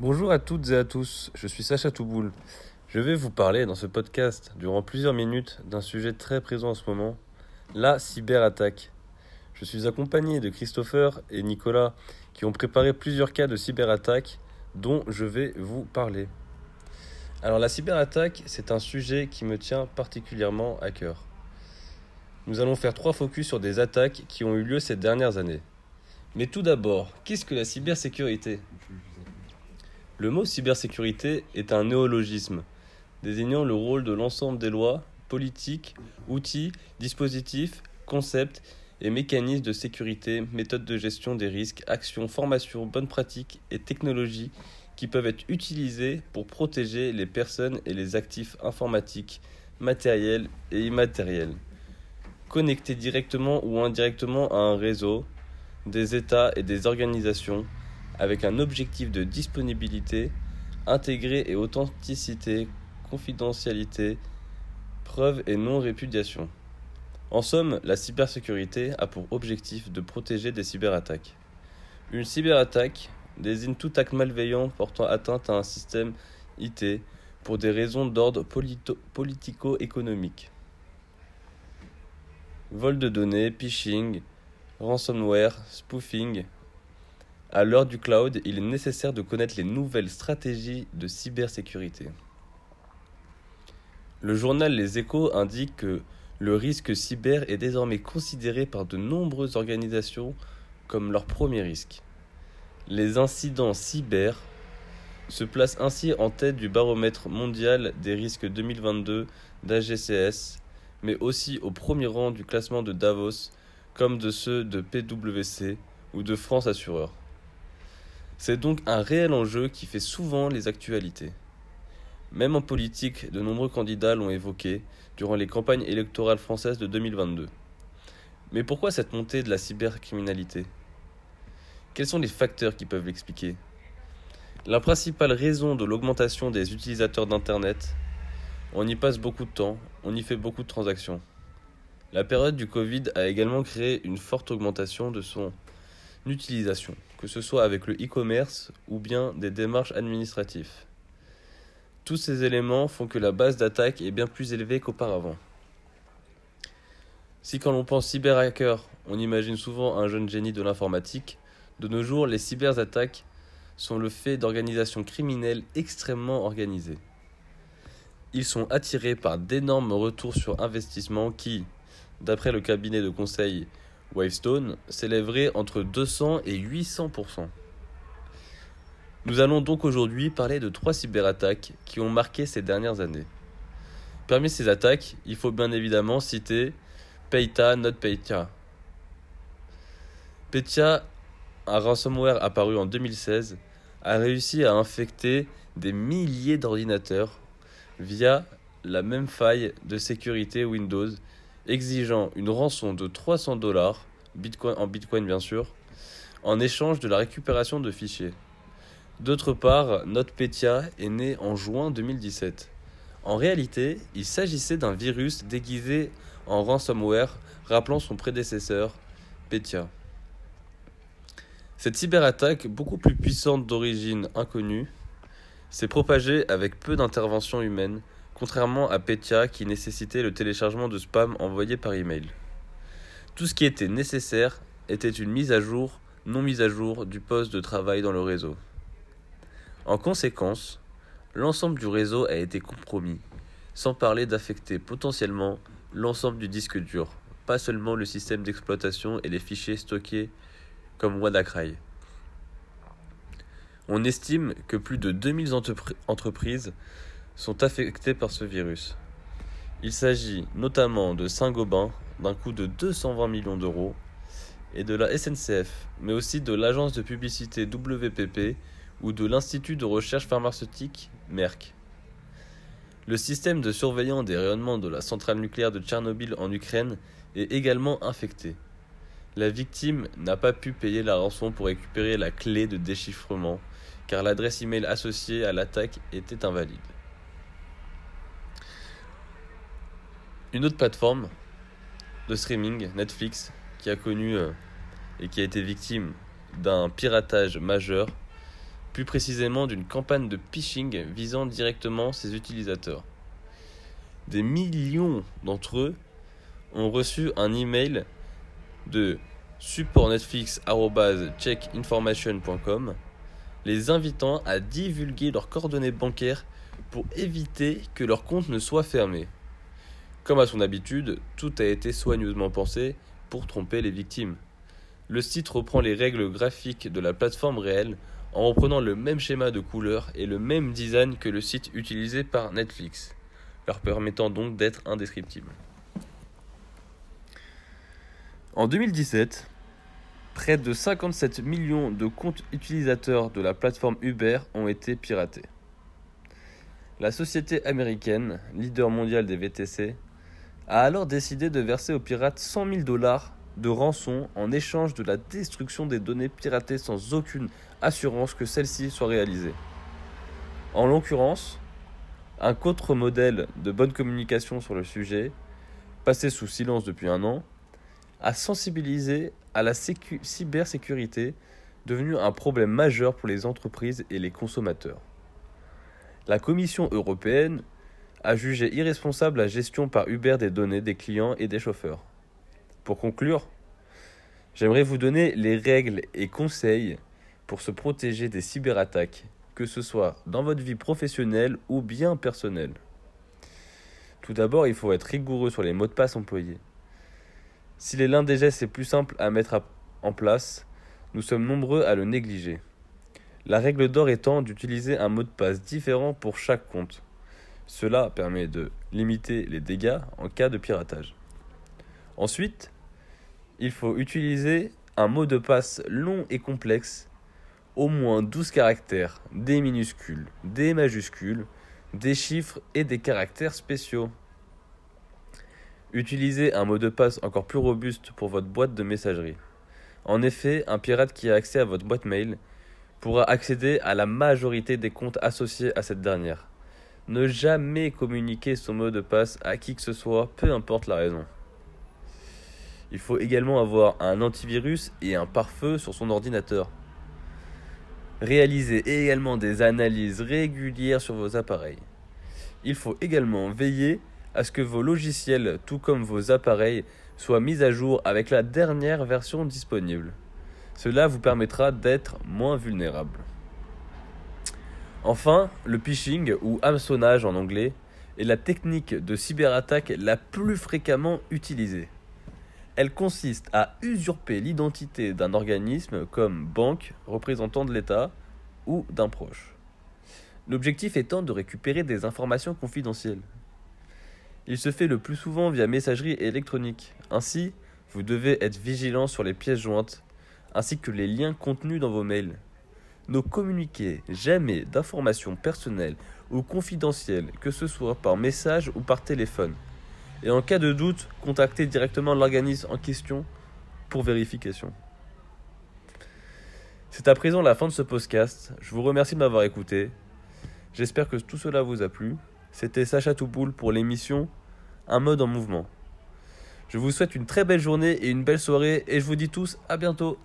Bonjour à toutes et à tous, je suis Sacha Touboul. Je vais vous parler dans ce podcast durant plusieurs minutes d'un sujet très présent en ce moment, la cyberattaque. Je suis accompagné de Christopher et Nicolas qui ont préparé plusieurs cas de cyberattaque dont je vais vous parler. Alors la cyberattaque, c'est un sujet qui me tient particulièrement à cœur. Nous allons faire trois focus sur des attaques qui ont eu lieu ces dernières années. Mais tout d'abord, qu'est-ce que la cybersécurité? Le mot cybersécurité est un néologisme, désignant le rôle de l'ensemble des lois, politiques, outils, dispositifs, concepts et mécanismes de sécurité, méthodes de gestion des risques, actions, formations, bonnes pratiques et technologies qui peuvent être utilisées pour protéger les personnes et les actifs informatiques, matériels et immatériels. Connectés directement ou indirectement à un réseau, des États et des organisations avec un objectif de disponibilité, intégré et authenticité, confidentialité, preuve et non-répudiation. En somme, la cybersécurité a pour objectif de protéger des cyberattaques. Une cyberattaque désigne tout acte malveillant portant atteinte à un système IT pour des raisons d'ordre politico-économique. Vol de données, phishing, ransomware, spoofing. À l'heure du cloud, il est nécessaire de connaître les nouvelles stratégies de cybersécurité. Le journal Les Échos indique que le risque cyber est désormais considéré par de nombreuses organisations comme leur premier risque. Les incidents cyber se placent ainsi en tête du baromètre mondial des risques 2022 d'AGCS, mais aussi au premier rang du classement de Davos comme de ceux de PwC ou de France Assureur. C'est donc un réel enjeu qui fait souvent les actualités. Même en politique, de nombreux candidats l'ont évoqué durant les campagnes électorales françaises de 2022. Mais pourquoi cette montée de la cybercriminalité? Quels sont les facteurs qui peuvent l'expliquer? La principale raison de l'augmentation des utilisateurs d'Internet, on y passe beaucoup de temps, on y fait beaucoup de transactions. La période du Covid a également créé une forte augmentation de son utilisation, que ce soit avec le e-commerce ou bien des démarches administratives. Tous ces éléments font que la base d'attaque est bien plus élevée qu'auparavant. Si quand l'on pense cyberhacker, on imagine souvent un jeune génie de l'informatique, de nos jours, les cyberattaques sont le fait d'organisations criminelles extrêmement organisées. Ils sont attirés par d'énormes retours sur investissement qui, d'après le cabinet de conseil Wavestone, s'élèverait entre 200 et 800% Nous allons donc aujourd'hui parler de trois cyberattaques qui ont marqué ces dernières années. Parmi ces attaques, il faut bien évidemment citer Peita Not Peita. Petya, un ransomware apparu en 2016, a réussi à infecter des milliers d'ordinateurs via la même faille de sécurité Windows exigeant une rançon de 300 dollars, en bitcoin bien sûr, en échange de la récupération de fichiers. D'autre part, NotPetya est né en juin 2017. En réalité, il s'agissait d'un virus déguisé en ransomware rappelant son prédécesseur, Petya. Cette cyberattaque, beaucoup plus puissante d'origine inconnue, s'est propagée avec peu d'intervention humaine, contrairement à Petya qui nécessitait le téléchargement de spam envoyé par email. Tout ce qui était nécessaire était une mise à jour, non mise à jour du poste de travail dans le réseau. En conséquence, l'ensemble du réseau a été compromis, sans parler d'affecter potentiellement l'ensemble du disque dur, pas seulement le système d'exploitation et les fichiers stockés comme WannaCry. On estime que plus de 2000 entreprises sont affectés par ce virus. Il s'agit notamment de Saint-Gobain, d'un coût de 220 millions d'euros, et de la SNCF, mais aussi de l'agence de publicité WPP ou de l'Institut de recherche pharmaceutique Merck. Le système de surveillance des rayonnements de la centrale nucléaire de Tchernobyl en Ukraine est également infecté. La victime n'a pas pu payer la rançon pour récupérer la clé de déchiffrement, car l'adresse email associée à l'attaque était invalide. Une autre plateforme de streaming, Netflix, qui a connu euh, et qui a été victime d'un piratage majeur, plus précisément d'une campagne de phishing visant directement ses utilisateurs. Des millions d'entre eux ont reçu un email de supportnetflix.checkinformation.com les invitant à divulguer leurs coordonnées bancaires pour éviter que leur compte ne soit fermé. Comme à son habitude, tout a été soigneusement pensé pour tromper les victimes. Le site reprend les règles graphiques de la plateforme réelle en reprenant le même schéma de couleurs et le même design que le site utilisé par Netflix, leur permettant donc d'être indescriptibles. En 2017, près de 57 millions de comptes utilisateurs de la plateforme Uber ont été piratés. La société américaine, leader mondial des VTC, a alors décidé de verser aux pirates 100 000 dollars de rançon en échange de la destruction des données piratées sans aucune assurance que celles-ci soient réalisées. En l'occurrence, un contre-modèle de bonne communication sur le sujet, passé sous silence depuis un an, a sensibilisé à la cybersécurité devenue un problème majeur pour les entreprises et les consommateurs. La Commission européenne a jugé irresponsable la gestion par Uber des données des clients et des chauffeurs. Pour conclure, j'aimerais vous donner les règles et conseils pour se protéger des cyberattaques, que ce soit dans votre vie professionnelle ou bien personnelle. Tout d'abord, il faut être rigoureux sur les mots de passe employés. S'il est l'un des gestes les plus simples à mettre en place, nous sommes nombreux à le négliger. La règle d'or étant d'utiliser un mot de passe différent pour chaque compte. Cela permet de limiter les dégâts en cas de piratage. Ensuite, il faut utiliser un mot de passe long et complexe, au moins 12 caractères, des minuscules, des majuscules, des chiffres et des caractères spéciaux. Utilisez un mot de passe encore plus robuste pour votre boîte de messagerie. En effet, un pirate qui a accès à votre boîte mail pourra accéder à la majorité des comptes associés à cette dernière. Ne jamais communiquer son mot de passe à qui que ce soit, peu importe la raison. Il faut également avoir un antivirus et un pare-feu sur son ordinateur. Réalisez également des analyses régulières sur vos appareils. Il faut également veiller à ce que vos logiciels, tout comme vos appareils, soient mis à jour avec la dernière version disponible. Cela vous permettra d'être moins vulnérable. Enfin, le phishing ou hameçonnage en anglais est la technique de cyberattaque la plus fréquemment utilisée. Elle consiste à usurper l'identité d'un organisme comme banque, représentant de l'État ou d'un proche. L'objectif étant de récupérer des informations confidentielles. Il se fait le plus souvent via messagerie électronique. Ainsi, vous devez être vigilant sur les pièces jointes ainsi que les liens contenus dans vos mails. Ne communiquez jamais d'informations personnelles ou confidentielles, que ce soit par message ou par téléphone. Et en cas de doute, contactez directement l'organisme en question pour vérification. C'est à présent la fin de ce podcast. Je vous remercie de m'avoir écouté. J'espère que tout cela vous a plu. C'était Sacha Toupoul pour l'émission Un mode en mouvement. Je vous souhaite une très belle journée et une belle soirée et je vous dis tous à bientôt.